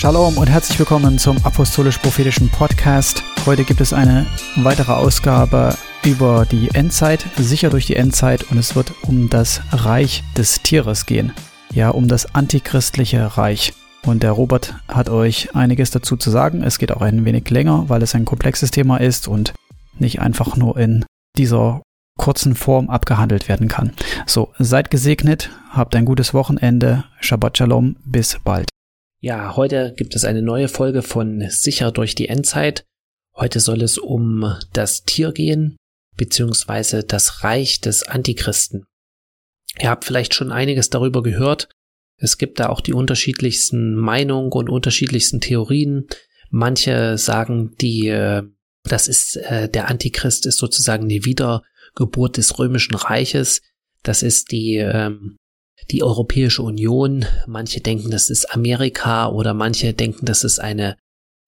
Shalom und herzlich willkommen zum Apostolisch-Prophetischen Podcast. Heute gibt es eine weitere Ausgabe über die Endzeit, sicher durch die Endzeit und es wird um das Reich des Tieres gehen. Ja, um das antichristliche Reich. Und der Robert hat euch einiges dazu zu sagen. Es geht auch ein wenig länger, weil es ein komplexes Thema ist und nicht einfach nur in dieser kurzen Form abgehandelt werden kann. So, seid gesegnet, habt ein gutes Wochenende, Shabbat Shalom, bis bald. Ja, heute gibt es eine neue Folge von Sicher durch die Endzeit. Heute soll es um das Tier gehen, beziehungsweise das Reich des Antichristen. Ihr habt vielleicht schon einiges darüber gehört. Es gibt da auch die unterschiedlichsten Meinungen und unterschiedlichsten Theorien. Manche sagen, die, äh, das ist, äh, der Antichrist ist sozusagen die Wiedergeburt des römischen Reiches. Das ist die, ähm, die Europäische Union. Manche denken, das ist Amerika oder manche denken, das ist eine,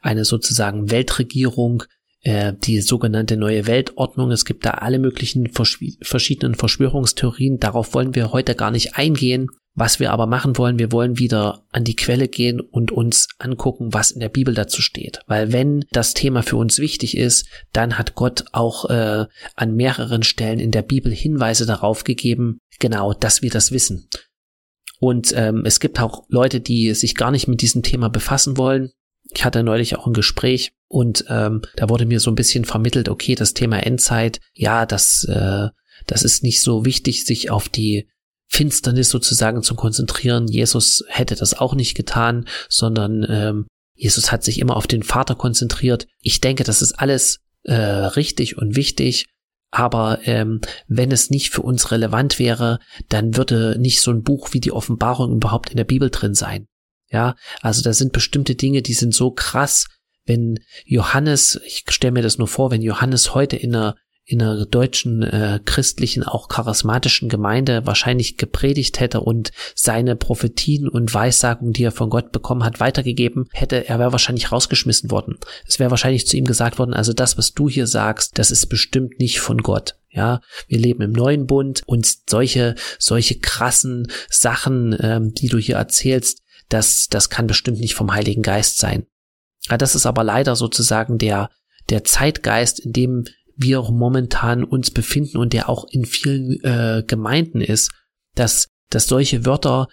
eine sozusagen Weltregierung, äh, die sogenannte neue Weltordnung. Es gibt da alle möglichen verschiedenen Verschwörungstheorien. Darauf wollen wir heute gar nicht eingehen. Was wir aber machen wollen, wir wollen wieder an die Quelle gehen und uns angucken, was in der Bibel dazu steht. Weil wenn das Thema für uns wichtig ist, dann hat Gott auch äh, an mehreren Stellen in der Bibel Hinweise darauf gegeben, genau, dass wir das wissen. Und ähm, es gibt auch Leute, die sich gar nicht mit diesem Thema befassen wollen. Ich hatte neulich auch ein Gespräch und ähm, da wurde mir so ein bisschen vermittelt, okay, das Thema Endzeit, ja, das, äh, das ist nicht so wichtig, sich auf die Finsternis sozusagen zu konzentrieren. Jesus hätte das auch nicht getan, sondern ähm, Jesus hat sich immer auf den Vater konzentriert. Ich denke, das ist alles äh, richtig und wichtig, aber ähm, wenn es nicht für uns relevant wäre, dann würde nicht so ein Buch wie die Offenbarung überhaupt in der Bibel drin sein. Ja, also da sind bestimmte Dinge, die sind so krass. Wenn Johannes, ich stelle mir das nur vor, wenn Johannes heute in einer in einer deutschen äh, christlichen, auch charismatischen Gemeinde wahrscheinlich gepredigt hätte und seine Prophetien und Weissagungen, die er von Gott bekommen hat, weitergegeben hätte, er wäre wahrscheinlich rausgeschmissen worden. Es wäre wahrscheinlich zu ihm gesagt worden, also das, was du hier sagst, das ist bestimmt nicht von Gott. Ja, wir leben im neuen Bund und solche, solche krassen Sachen, ähm, die du hier erzählst, das, das kann bestimmt nicht vom Heiligen Geist sein. Ja, das ist aber leider sozusagen der, der Zeitgeist, in dem wir momentan uns befinden und der auch in vielen äh, Gemeinden ist, dass, dass solche Wörter,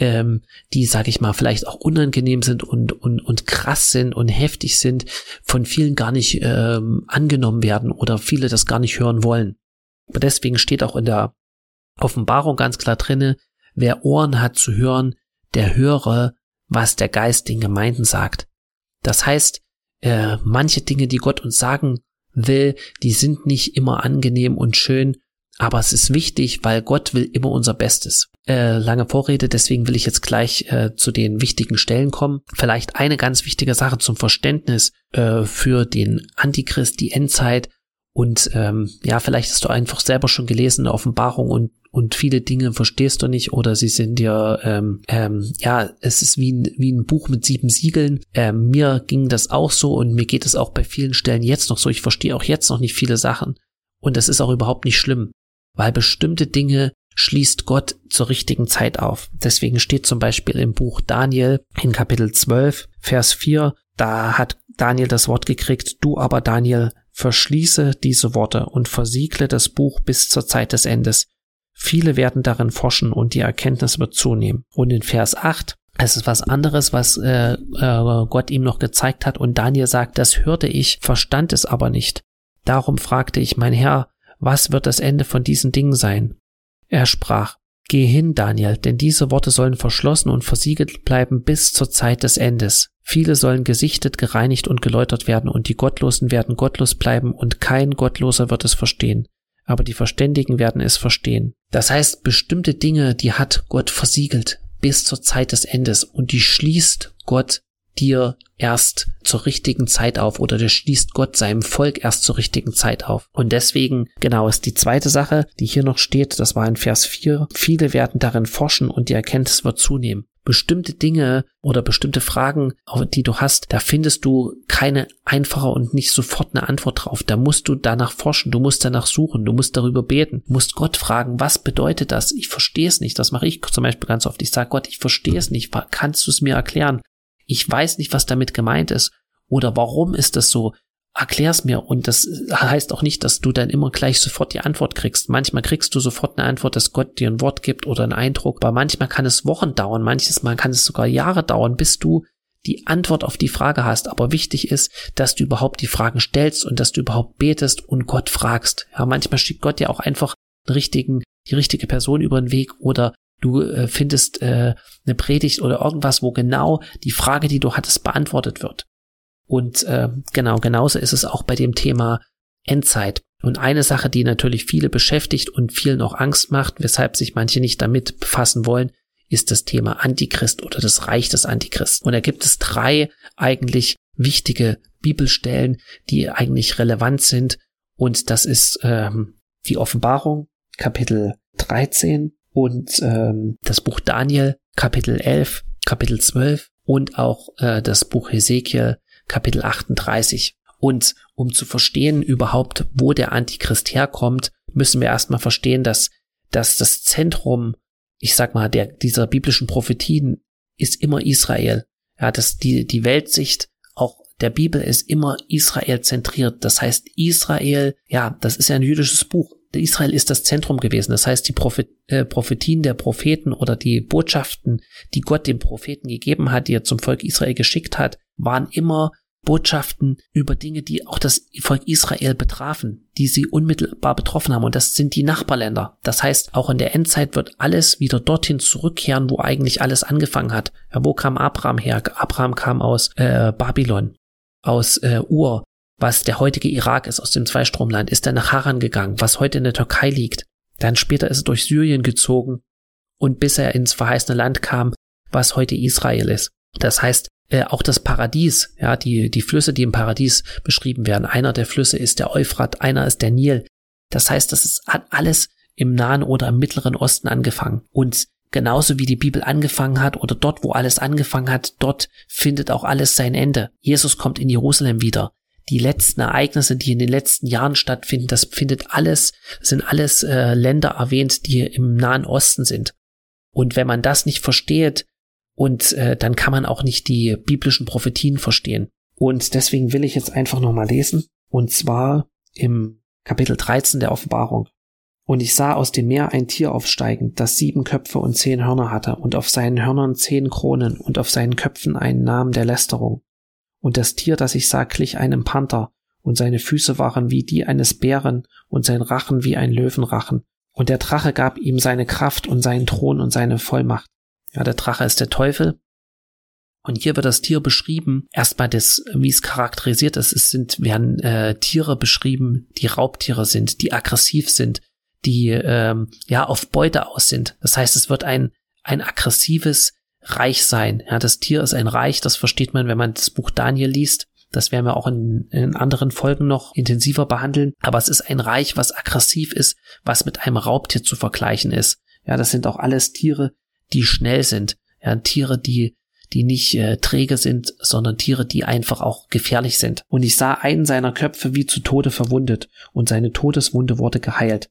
ähm, die, sag ich mal, vielleicht auch unangenehm sind und, und, und krass sind und heftig sind, von vielen gar nicht ähm, angenommen werden oder viele das gar nicht hören wollen. Aber deswegen steht auch in der Offenbarung ganz klar drinne, wer Ohren hat zu hören, der höre, was der Geist den Gemeinden sagt. Das heißt, äh, manche Dinge, die Gott uns sagen will, die sind nicht immer angenehm und schön, aber es ist wichtig, weil Gott will immer unser Bestes. Äh, lange Vorrede, deswegen will ich jetzt gleich äh, zu den wichtigen Stellen kommen. Vielleicht eine ganz wichtige Sache zum Verständnis äh, für den Antichrist, die Endzeit. Und ähm, ja, vielleicht hast du einfach selber schon gelesen in der Offenbarung und und viele Dinge verstehst du nicht oder sie sind dir, ähm, ähm, ja, es ist wie ein, wie ein Buch mit sieben Siegeln. Ähm, mir ging das auch so und mir geht es auch bei vielen Stellen jetzt noch so. Ich verstehe auch jetzt noch nicht viele Sachen und das ist auch überhaupt nicht schlimm, weil bestimmte Dinge schließt Gott zur richtigen Zeit auf. Deswegen steht zum Beispiel im Buch Daniel in Kapitel 12, Vers 4, da hat Daniel das Wort gekriegt, du aber Daniel, verschließe diese Worte und versiegle das Buch bis zur Zeit des Endes. Viele werden darin forschen und die Erkenntnis wird zunehmen. Und in Vers 8 es ist was anderes, was äh, äh, Gott ihm noch gezeigt hat. Und Daniel sagt, das hörte ich, verstand es aber nicht. Darum fragte ich, mein Herr, was wird das Ende von diesen Dingen sein? Er sprach, Geh hin, Daniel, denn diese Worte sollen verschlossen und versiegelt bleiben bis zur Zeit des Endes. Viele sollen gesichtet, gereinigt und geläutert werden, und die Gottlosen werden gottlos bleiben, und kein Gottloser wird es verstehen aber die Verständigen werden es verstehen. Das heißt, bestimmte Dinge, die hat Gott versiegelt bis zur Zeit des Endes und die schließt Gott dir erst zur richtigen Zeit auf oder der schließt Gott seinem Volk erst zur richtigen Zeit auf. Und deswegen, genau, ist die zweite Sache, die hier noch steht, das war in Vers 4, viele werden darin forschen und die Erkenntnis wird zunehmen bestimmte Dinge oder bestimmte Fragen, die du hast, da findest du keine einfache und nicht sofort eine Antwort drauf. Da musst du danach forschen, du musst danach suchen, du musst darüber beten, musst Gott fragen, was bedeutet das? Ich verstehe es nicht. Das mache ich zum Beispiel ganz oft. Ich sage Gott, ich verstehe es nicht. Kannst du es mir erklären? ich weiß nicht, was damit gemeint ist oder warum ist das so, erklär's mir. Und das heißt auch nicht, dass du dann immer gleich sofort die Antwort kriegst. Manchmal kriegst du sofort eine Antwort, dass Gott dir ein Wort gibt oder einen Eindruck, aber manchmal kann es Wochen dauern, manches Mal kann es sogar Jahre dauern, bis du die Antwort auf die Frage hast. Aber wichtig ist, dass du überhaupt die Fragen stellst und dass du überhaupt betest und Gott fragst. Ja, manchmal schickt Gott ja auch einfach den richtigen, die richtige Person über den Weg oder du äh, findest äh, eine Predigt oder irgendwas, wo genau die Frage, die du hattest, beantwortet wird. Und äh, genau, genauso ist es auch bei dem Thema Endzeit. Und eine Sache, die natürlich viele beschäftigt und vielen auch Angst macht, weshalb sich manche nicht damit befassen wollen, ist das Thema Antichrist oder das Reich des Antichristen. Und da gibt es drei eigentlich wichtige Bibelstellen, die eigentlich relevant sind. Und das ist ähm, die Offenbarung, Kapitel 13 und ähm, das Buch Daniel, Kapitel 11, Kapitel 12 und auch äh, das Buch Hesekiel, Kapitel 38. Und um zu verstehen überhaupt, wo der Antichrist herkommt, müssen wir erstmal verstehen, dass, dass das Zentrum, ich sag mal, der, dieser biblischen Prophetien ist immer Israel. Ja, dass die, die Weltsicht auch der Bibel ist immer Israel zentriert. Das heißt, Israel, ja, das ist ja ein jüdisches Buch. Israel ist das Zentrum gewesen. Das heißt, die Prophet, äh, Prophetien der Propheten oder die Botschaften, die Gott dem Propheten gegeben hat, die er zum Volk Israel geschickt hat, waren immer Botschaften über Dinge, die auch das Volk Israel betrafen, die sie unmittelbar betroffen haben. Und das sind die Nachbarländer. Das heißt, auch in der Endzeit wird alles wieder dorthin zurückkehren, wo eigentlich alles angefangen hat. Ja, wo kam Abraham her? Abraham kam aus äh, Babylon, aus äh, Ur, was der heutige Irak ist, aus dem Zweistromland, ist er nach Haran gegangen, was heute in der Türkei liegt. Dann später ist er durch Syrien gezogen und bis er ins verheißene Land kam, was heute Israel ist. Das heißt, äh, auch das Paradies, ja, die, die Flüsse, die im Paradies beschrieben werden. Einer der Flüsse ist der Euphrat, einer ist der Nil. Das heißt, das ist, hat alles im Nahen oder im Mittleren Osten angefangen. Und genauso wie die Bibel angefangen hat oder dort, wo alles angefangen hat, dort findet auch alles sein Ende. Jesus kommt in Jerusalem wieder die letzten Ereignisse, die in den letzten Jahren stattfinden, das findet alles, sind alles äh, Länder erwähnt, die im Nahen Osten sind. Und wenn man das nicht versteht, und äh, dann kann man auch nicht die biblischen Prophetien verstehen. Und deswegen will ich jetzt einfach nochmal lesen. Und zwar im Kapitel 13 der Offenbarung. Und ich sah aus dem Meer ein Tier aufsteigen, das sieben Köpfe und zehn Hörner hatte, und auf seinen Hörnern zehn Kronen und auf seinen Köpfen einen Namen der Lästerung. Und das Tier, das ich sah, glich einem Panther, und seine Füße waren wie die eines Bären, und sein Rachen wie ein Löwenrachen. Und der Drache gab ihm seine Kraft und seinen Thron und seine Vollmacht. Ja, der Drache ist der Teufel. Und hier wird das Tier beschrieben, erstmal das, wie es charakterisiert ist. Es sind, werden äh, Tiere beschrieben, die Raubtiere sind, die aggressiv sind, die ähm, ja auf Beute aus sind. Das heißt, es wird ein, ein aggressives, Reich sein. Ja, das Tier ist ein Reich, das versteht man, wenn man das Buch Daniel liest. Das werden wir auch in, in anderen Folgen noch intensiver behandeln. Aber es ist ein Reich, was aggressiv ist, was mit einem Raubtier zu vergleichen ist. Ja, das sind auch alles Tiere, die schnell sind. Ja, Tiere, die die nicht äh, träge sind, sondern Tiere, die einfach auch gefährlich sind. Und ich sah einen seiner Köpfe wie zu Tode verwundet, und seine Todeswunde wurde geheilt.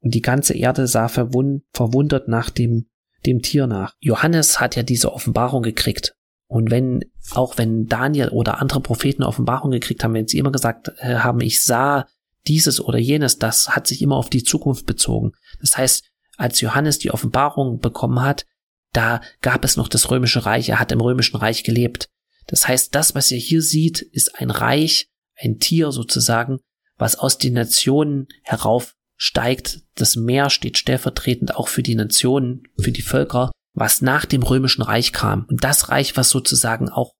Und die ganze Erde sah verwund verwundert nach dem dem Tier nach. Johannes hat ja diese Offenbarung gekriegt. Und wenn, auch wenn Daniel oder andere Propheten Offenbarung gekriegt haben, wenn sie immer gesagt äh, haben, ich sah dieses oder jenes, das hat sich immer auf die Zukunft bezogen. Das heißt, als Johannes die Offenbarung bekommen hat, da gab es noch das römische Reich, er hat im römischen Reich gelebt. Das heißt, das, was ihr hier sieht, ist ein Reich, ein Tier sozusagen, was aus den Nationen herauf steigt, das Meer steht stellvertretend auch für die Nationen, für die Völker, was nach dem römischen Reich kam. Und das Reich, was sozusagen auch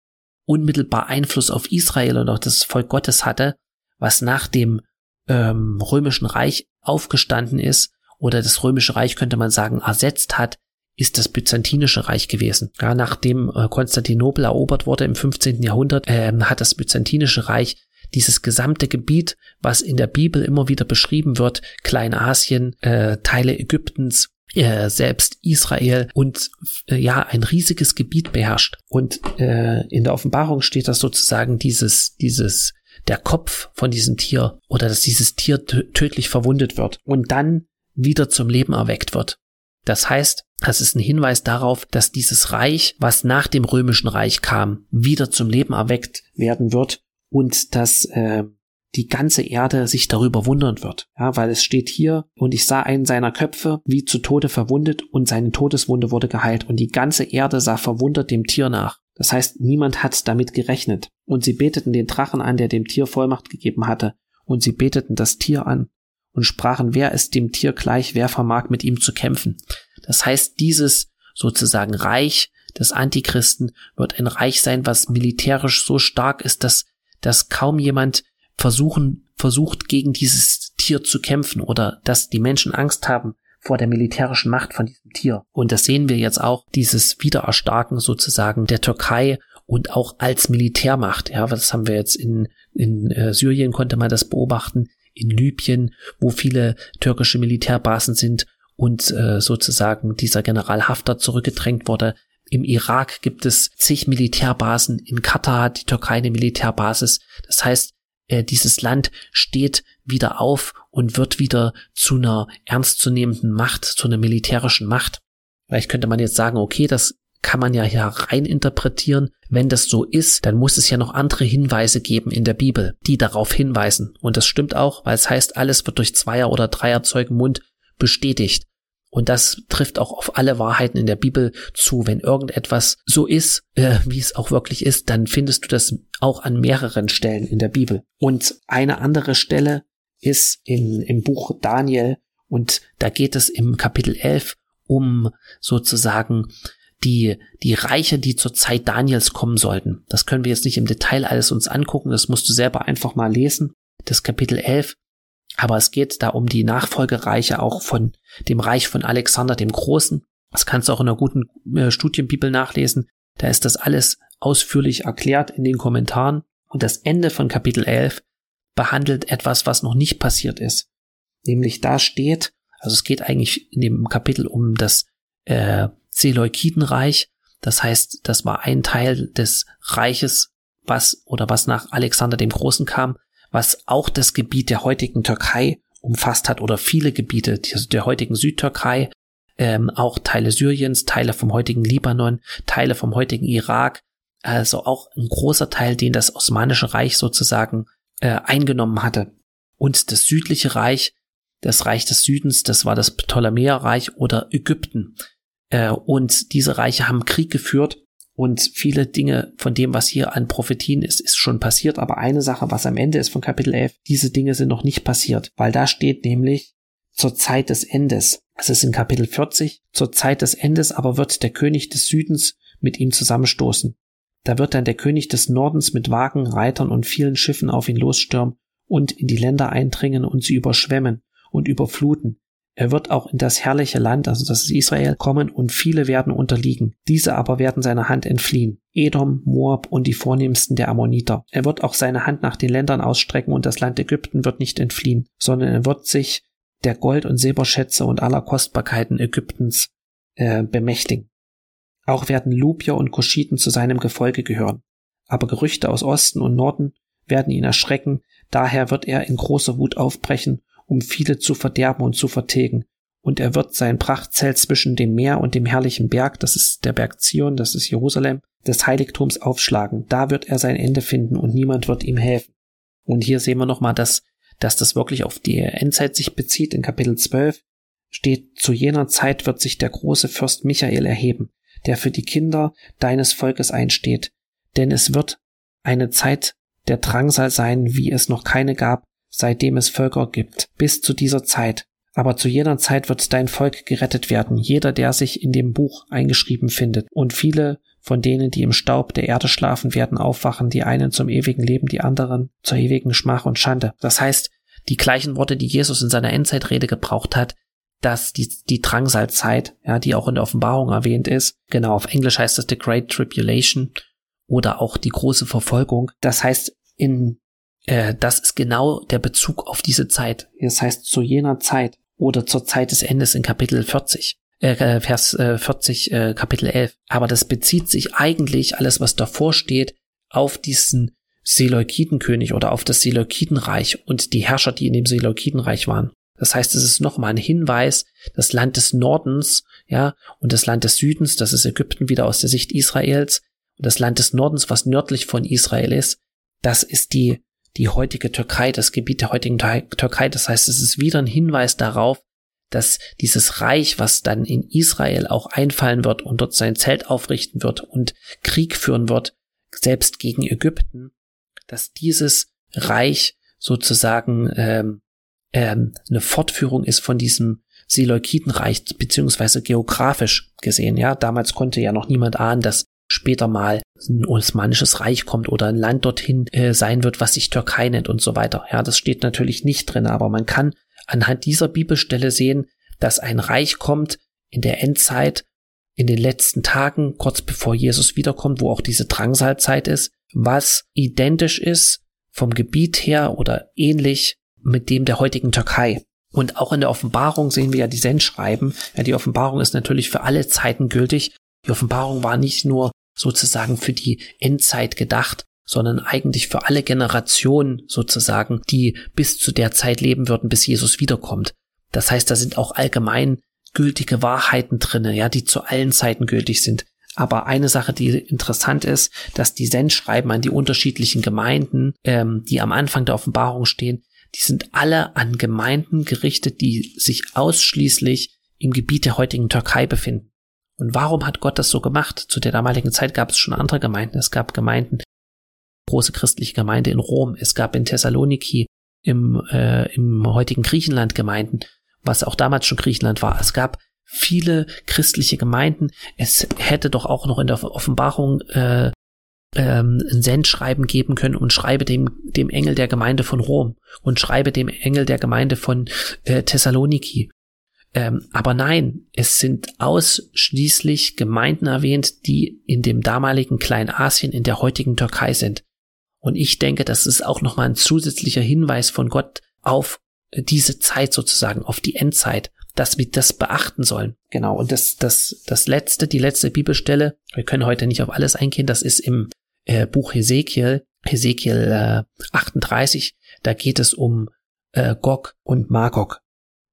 unmittelbar Einfluss auf Israel und auch das Volk Gottes hatte, was nach dem ähm, römischen Reich aufgestanden ist oder das römische Reich könnte man sagen ersetzt hat, ist das byzantinische Reich gewesen. Ja, nachdem äh, Konstantinopel erobert wurde im 15. Jahrhundert, äh, hat das byzantinische Reich dieses gesamte Gebiet, was in der Bibel immer wieder beschrieben wird, Kleinasien, äh, Teile Ägyptens, äh, selbst Israel und äh, ja ein riesiges Gebiet beherrscht. Und äh, in der Offenbarung steht das sozusagen dieses dieses der Kopf von diesem Tier oder dass dieses Tier tödlich verwundet wird und dann wieder zum Leben erweckt wird. Das heißt, das ist ein Hinweis darauf, dass dieses Reich, was nach dem römischen Reich kam, wieder zum Leben erweckt werden wird und dass äh, die ganze Erde sich darüber wundern wird. Ja, weil es steht hier, und ich sah einen seiner Köpfe wie zu Tode verwundet und seine Todeswunde wurde geheilt und die ganze Erde sah verwundert dem Tier nach. Das heißt, niemand hat damit gerechnet. Und sie beteten den Drachen an, der dem Tier Vollmacht gegeben hatte. Und sie beteten das Tier an und sprachen, wer ist dem Tier gleich, wer vermag mit ihm zu kämpfen. Das heißt, dieses sozusagen Reich des Antichristen wird ein Reich sein, was militärisch so stark ist, dass, dass kaum jemand versuchen, versucht, gegen dieses Tier zu kämpfen oder dass die Menschen Angst haben vor der militärischen Macht von diesem Tier. Und das sehen wir jetzt auch, dieses Wiedererstarken sozusagen der Türkei und auch als Militärmacht. Ja, das haben wir jetzt in, in äh, Syrien konnte man das beobachten, in Libyen, wo viele türkische Militärbasen sind und äh, sozusagen dieser General Haftar zurückgedrängt wurde. Im Irak gibt es zig Militärbasen, in Katar hat die Türkei eine Militärbasis. Das heißt, äh, dieses Land steht wieder auf und wird wieder zu einer ernstzunehmenden Macht, zu einer militärischen Macht. Vielleicht könnte man jetzt sagen, okay, das kann man ja hier rein interpretieren. Wenn das so ist, dann muss es ja noch andere Hinweise geben in der Bibel, die darauf hinweisen. Und das stimmt auch, weil es heißt, alles wird durch Zweier- oder Dreierzeugenmund bestätigt. Und das trifft auch auf alle Wahrheiten in der Bibel zu. Wenn irgendetwas so ist, äh, wie es auch wirklich ist, dann findest du das auch an mehreren Stellen in der Bibel. Und eine andere Stelle ist in, im Buch Daniel und da geht es im Kapitel 11 um sozusagen die, die Reiche, die zur Zeit Daniels kommen sollten. Das können wir jetzt nicht im Detail alles uns angucken, das musst du selber einfach mal lesen. Das Kapitel 11 aber es geht da um die Nachfolgereiche auch von dem Reich von Alexander dem Großen. Das kannst du auch in einer guten äh, Studienbibel nachlesen. Da ist das alles ausführlich erklärt in den Kommentaren. Und das Ende von Kapitel 11 behandelt etwas, was noch nicht passiert ist. Nämlich da steht, also es geht eigentlich in dem Kapitel um das äh, Seleukidenreich. Das heißt, das war ein Teil des Reiches, was oder was nach Alexander dem Großen kam was auch das Gebiet der heutigen Türkei umfasst hat oder viele Gebiete der heutigen Südtürkei, ähm, auch Teile Syriens, Teile vom heutigen Libanon, Teile vom heutigen Irak, also auch ein großer Teil, den das Osmanische Reich sozusagen äh, eingenommen hatte. Und das südliche Reich, das Reich des Südens, das war das Ptolemäerreich oder Ägypten. Äh, und diese Reiche haben Krieg geführt und viele Dinge von dem, was hier an Prophetien ist, ist schon passiert. Aber eine Sache, was am Ende ist von Kapitel 11, diese Dinge sind noch nicht passiert. Weil da steht nämlich zur Zeit des Endes. Es ist in Kapitel 40. Zur Zeit des Endes aber wird der König des Südens mit ihm zusammenstoßen. Da wird dann der König des Nordens mit Wagen, Reitern und vielen Schiffen auf ihn losstürmen und in die Länder eindringen und sie überschwemmen und überfluten. Er wird auch in das herrliche Land, also das ist Israel, kommen und viele werden unterliegen. Diese aber werden seiner Hand entfliehen. Edom, Moab und die vornehmsten der Ammoniter. Er wird auch seine Hand nach den Ländern ausstrecken und das Land Ägypten wird nicht entfliehen, sondern er wird sich der Gold- und Silberschätze und aller Kostbarkeiten Ägyptens äh, bemächtigen. Auch werden Lupier und Kuschiten zu seinem Gefolge gehören. Aber Gerüchte aus Osten und Norden werden ihn erschrecken, daher wird er in großer Wut aufbrechen um viele zu verderben und zu vertilgen. Und er wird sein Prachtzelt zwischen dem Meer und dem herrlichen Berg, das ist der Berg Zion, das ist Jerusalem, des Heiligtums aufschlagen. Da wird er sein Ende finden und niemand wird ihm helfen. Und hier sehen wir nochmal, dass, dass das wirklich auf die Endzeit sich bezieht. In Kapitel 12 steht, zu jener Zeit wird sich der große Fürst Michael erheben, der für die Kinder deines Volkes einsteht. Denn es wird eine Zeit der Drangsal sein, wie es noch keine gab, seitdem es Völker gibt, bis zu dieser Zeit. Aber zu jener Zeit wird dein Volk gerettet werden, jeder, der sich in dem Buch eingeschrieben findet. Und viele von denen, die im Staub der Erde schlafen, werden aufwachen, die einen zum ewigen Leben, die anderen zur ewigen Schmach und Schande. Das heißt, die gleichen Worte, die Jesus in seiner Endzeitrede gebraucht hat, dass die, die Drangsalzeit, ja, die auch in der Offenbarung erwähnt ist, genau, auf Englisch heißt das The Great Tribulation oder auch die große Verfolgung. Das heißt, in äh, das ist genau der Bezug auf diese Zeit. Das heißt, zu jener Zeit oder zur Zeit des Endes in Kapitel 40. Äh, äh, Vers äh, 40, äh, Kapitel 11. Aber das bezieht sich eigentlich, alles was davor steht, auf diesen Seleukidenkönig oder auf das Seleukidenreich und die Herrscher, die in dem Seleukidenreich waren. Das heißt, es ist nochmal ein Hinweis, das Land des Nordens, ja, und das Land des Südens, das ist Ägypten wieder aus der Sicht Israels, und das Land des Nordens, was nördlich von Israel ist, das ist die, die heutige Türkei, das Gebiet der heutigen Türkei. Das heißt, es ist wieder ein Hinweis darauf, dass dieses Reich, was dann in Israel auch einfallen wird und dort sein Zelt aufrichten wird und Krieg führen wird, selbst gegen Ägypten, dass dieses Reich sozusagen ähm, ähm, eine Fortführung ist von diesem Seleukitenreich, beziehungsweise geografisch gesehen. Ja, damals konnte ja noch niemand ahnen, dass später mal ein osmanisches Reich kommt oder ein Land dorthin äh, sein wird, was sich Türkei nennt und so weiter. Ja, das steht natürlich nicht drin, aber man kann anhand dieser Bibelstelle sehen, dass ein Reich kommt in der Endzeit, in den letzten Tagen, kurz bevor Jesus wiederkommt, wo auch diese Drangsalzeit ist, was identisch ist vom Gebiet her oder ähnlich mit dem der heutigen Türkei. Und auch in der Offenbarung sehen wir ja die Sendschreiben. Ja, die Offenbarung ist natürlich für alle Zeiten gültig. Die Offenbarung war nicht nur sozusagen für die Endzeit gedacht, sondern eigentlich für alle Generationen sozusagen, die bis zu der Zeit leben würden, bis Jesus wiederkommt. Das heißt, da sind auch allgemein gültige Wahrheiten drinne, ja, die zu allen Zeiten gültig sind. Aber eine Sache, die interessant ist, dass die Sendschreiben an die unterschiedlichen Gemeinden, ähm, die am Anfang der Offenbarung stehen, die sind alle an Gemeinden gerichtet, die sich ausschließlich im Gebiet der heutigen Türkei befinden. Und warum hat Gott das so gemacht? Zu der damaligen Zeit gab es schon andere Gemeinden. Es gab Gemeinden, große christliche Gemeinde in Rom. Es gab in Thessaloniki im, äh, im heutigen Griechenland Gemeinden, was auch damals schon Griechenland war. Es gab viele christliche Gemeinden. Es hätte doch auch noch in der Offenbarung äh, ähm, ein Sendschreiben geben können und schreibe dem, dem Engel der Gemeinde von Rom und schreibe dem Engel der Gemeinde von äh, Thessaloniki ähm, aber nein, es sind ausschließlich Gemeinden erwähnt, die in dem damaligen Kleinasien in der heutigen Türkei sind. Und ich denke, das ist auch nochmal ein zusätzlicher Hinweis von Gott auf diese Zeit sozusagen, auf die Endzeit, dass wir das beachten sollen. Genau. Und das, das, das letzte, die letzte Bibelstelle, wir können heute nicht auf alles eingehen, das ist im äh, Buch Hesekiel, Hesekiel äh, 38, da geht es um äh, Gog und Magog.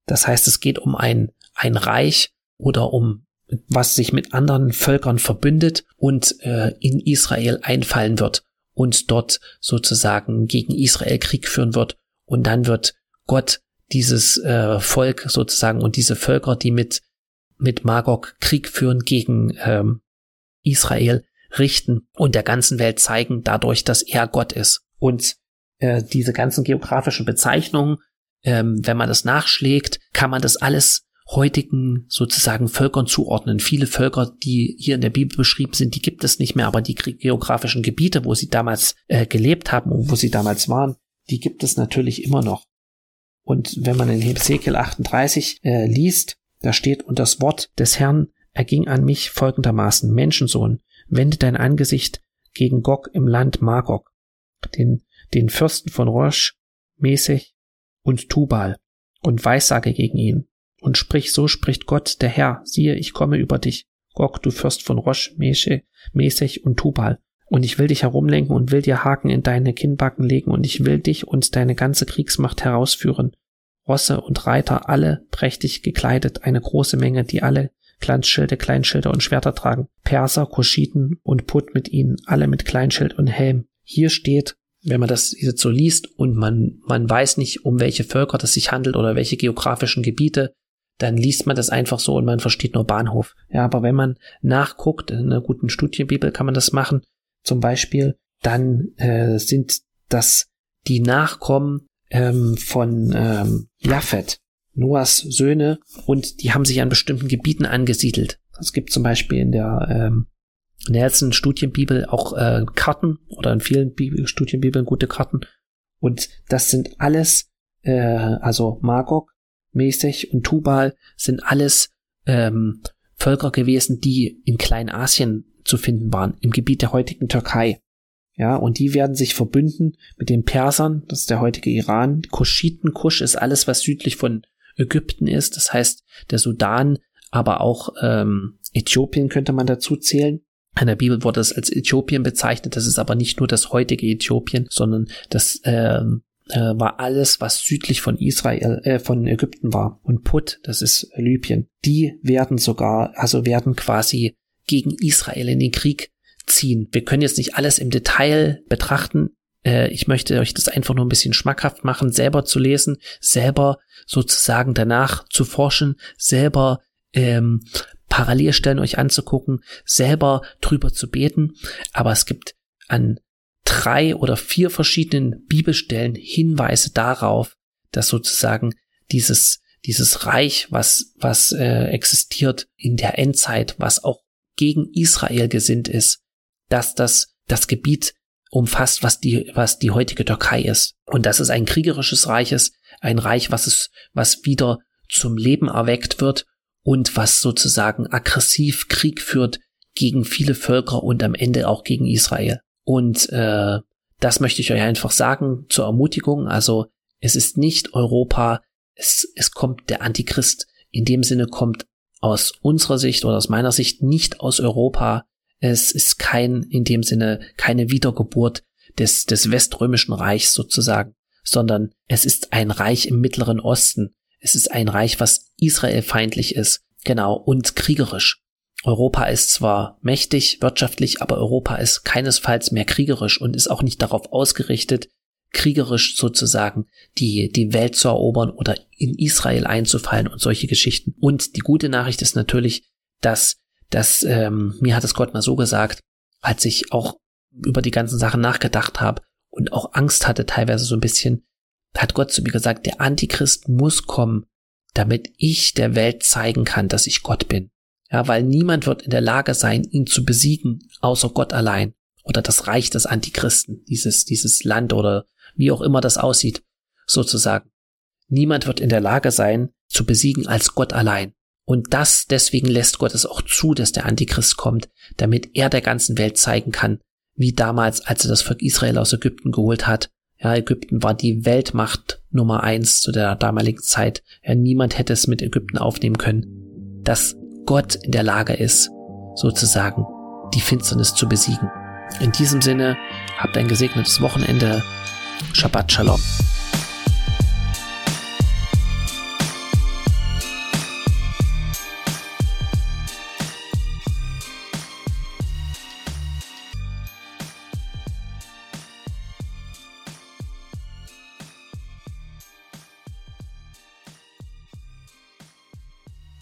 Das heißt, es geht um ein, ein Reich oder um was sich mit anderen Völkern verbündet und äh, in Israel einfallen wird und dort sozusagen gegen Israel Krieg führen wird. Und dann wird Gott dieses äh, Volk sozusagen und diese Völker, die mit, mit Magog Krieg führen gegen ähm, Israel, richten und der ganzen Welt zeigen dadurch, dass er Gott ist. Und äh, diese ganzen geografischen Bezeichnungen ähm, wenn man das nachschlägt, kann man das alles heutigen sozusagen Völkern zuordnen. Viele Völker, die hier in der Bibel beschrieben sind, die gibt es nicht mehr, aber die geografischen Gebiete, wo sie damals äh, gelebt haben und wo sie damals waren, die gibt es natürlich immer noch. Und wenn man in Hesekiel 38 äh, liest, da steht, und das Wort des Herrn erging an mich folgendermaßen, Menschensohn, wende dein Angesicht gegen Gog im Land Magog, den, den Fürsten von Rosh, mäßig und Tubal und weissage gegen ihn und sprich, so spricht Gott, der Herr, siehe, ich komme über dich, Gog, du Fürst von Rosh, Mesche, Mesech und Tubal. Und ich will dich herumlenken und will dir Haken in deine Kinnbacken legen und ich will dich und deine ganze Kriegsmacht herausführen. Rosse und Reiter, alle prächtig gekleidet, eine große Menge, die alle Glanzschilde, Kleinschilder und Schwerter tragen. Perser, Kuschiten und Put mit ihnen, alle mit Kleinschild und Helm. Hier steht, wenn man das jetzt so liest und man, man weiß nicht, um welche Völker das sich handelt oder welche geografischen Gebiete, dann liest man das einfach so und man versteht nur Bahnhof. Ja, aber wenn man nachguckt, in einer guten Studienbibel kann man das machen, zum Beispiel, dann äh, sind das die Nachkommen ähm, von ähm, Japhet, Noahs Söhne, und die haben sich an bestimmten Gebieten angesiedelt. Es gibt zum Beispiel in der ähm, in der letzten Studienbibel auch äh, Karten oder in vielen Bibel, Studienbibeln gute Karten. Und das sind alles, äh, also Magog, Mesech und Tubal sind alles ähm, Völker gewesen, die in Kleinasien zu finden waren, im Gebiet der heutigen Türkei. Ja, und die werden sich verbünden mit den Persern, das ist der heutige Iran. Kuschiten, Kusch ist alles, was südlich von Ägypten ist, das heißt der Sudan, aber auch ähm, Äthiopien könnte man dazu zählen. In der Bibel wurde es als Äthiopien bezeichnet. Das ist aber nicht nur das heutige Äthiopien, sondern das, äh, äh, war alles, was südlich von Israel, äh, von Ägypten war. Und Put, das ist Libyen, die werden sogar, also werden quasi gegen Israel in den Krieg ziehen. Wir können jetzt nicht alles im Detail betrachten. Äh, ich möchte euch das einfach nur ein bisschen schmackhaft machen, selber zu lesen, selber sozusagen danach zu forschen, selber ähm, Parallelstellen euch anzugucken, selber drüber zu beten. Aber es gibt an drei oder vier verschiedenen Bibelstellen Hinweise darauf, dass sozusagen dieses dieses Reich, was was äh, existiert in der Endzeit, was auch gegen Israel gesinnt ist, dass das das Gebiet umfasst, was die was die heutige Türkei ist und dass es ein kriegerisches Reich ist, ein Reich, was es was wieder zum Leben erweckt wird und was sozusagen aggressiv Krieg führt gegen viele Völker und am Ende auch gegen Israel. Und äh, das möchte ich euch einfach sagen zur Ermutigung. Also es ist nicht Europa, es, es kommt der Antichrist in dem Sinne kommt aus unserer Sicht oder aus meiner Sicht nicht aus Europa. Es ist kein, in dem Sinne, keine Wiedergeburt des, des Weströmischen Reichs sozusagen, sondern es ist ein Reich im Mittleren Osten. Es ist ein Reich, was israelfeindlich ist, genau, und kriegerisch. Europa ist zwar mächtig wirtschaftlich, aber Europa ist keinesfalls mehr kriegerisch und ist auch nicht darauf ausgerichtet, kriegerisch sozusagen die, die Welt zu erobern oder in Israel einzufallen und solche Geschichten. Und die gute Nachricht ist natürlich, dass, dass ähm, mir hat es Gott mal so gesagt, als ich auch über die ganzen Sachen nachgedacht habe und auch Angst hatte teilweise so ein bisschen, hat Gott zu mir gesagt, der Antichrist muss kommen, damit ich der Welt zeigen kann, dass ich Gott bin. Ja, weil niemand wird in der Lage sein, ihn zu besiegen, außer Gott allein. Oder das Reich des Antichristen, dieses, dieses Land oder wie auch immer das aussieht, sozusagen. Niemand wird in der Lage sein, zu besiegen als Gott allein. Und das, deswegen lässt Gott es auch zu, dass der Antichrist kommt, damit er der ganzen Welt zeigen kann, wie damals, als er das Volk Israel aus Ägypten geholt hat. Ja, Ägypten war die Weltmacht Nummer eins zu der damaligen Zeit. Ja, niemand hätte es mit Ägypten aufnehmen können. Dass Gott in der Lage ist, sozusagen die Finsternis zu besiegen. In diesem Sinne, habt ein gesegnetes Wochenende. Shabbat Shalom.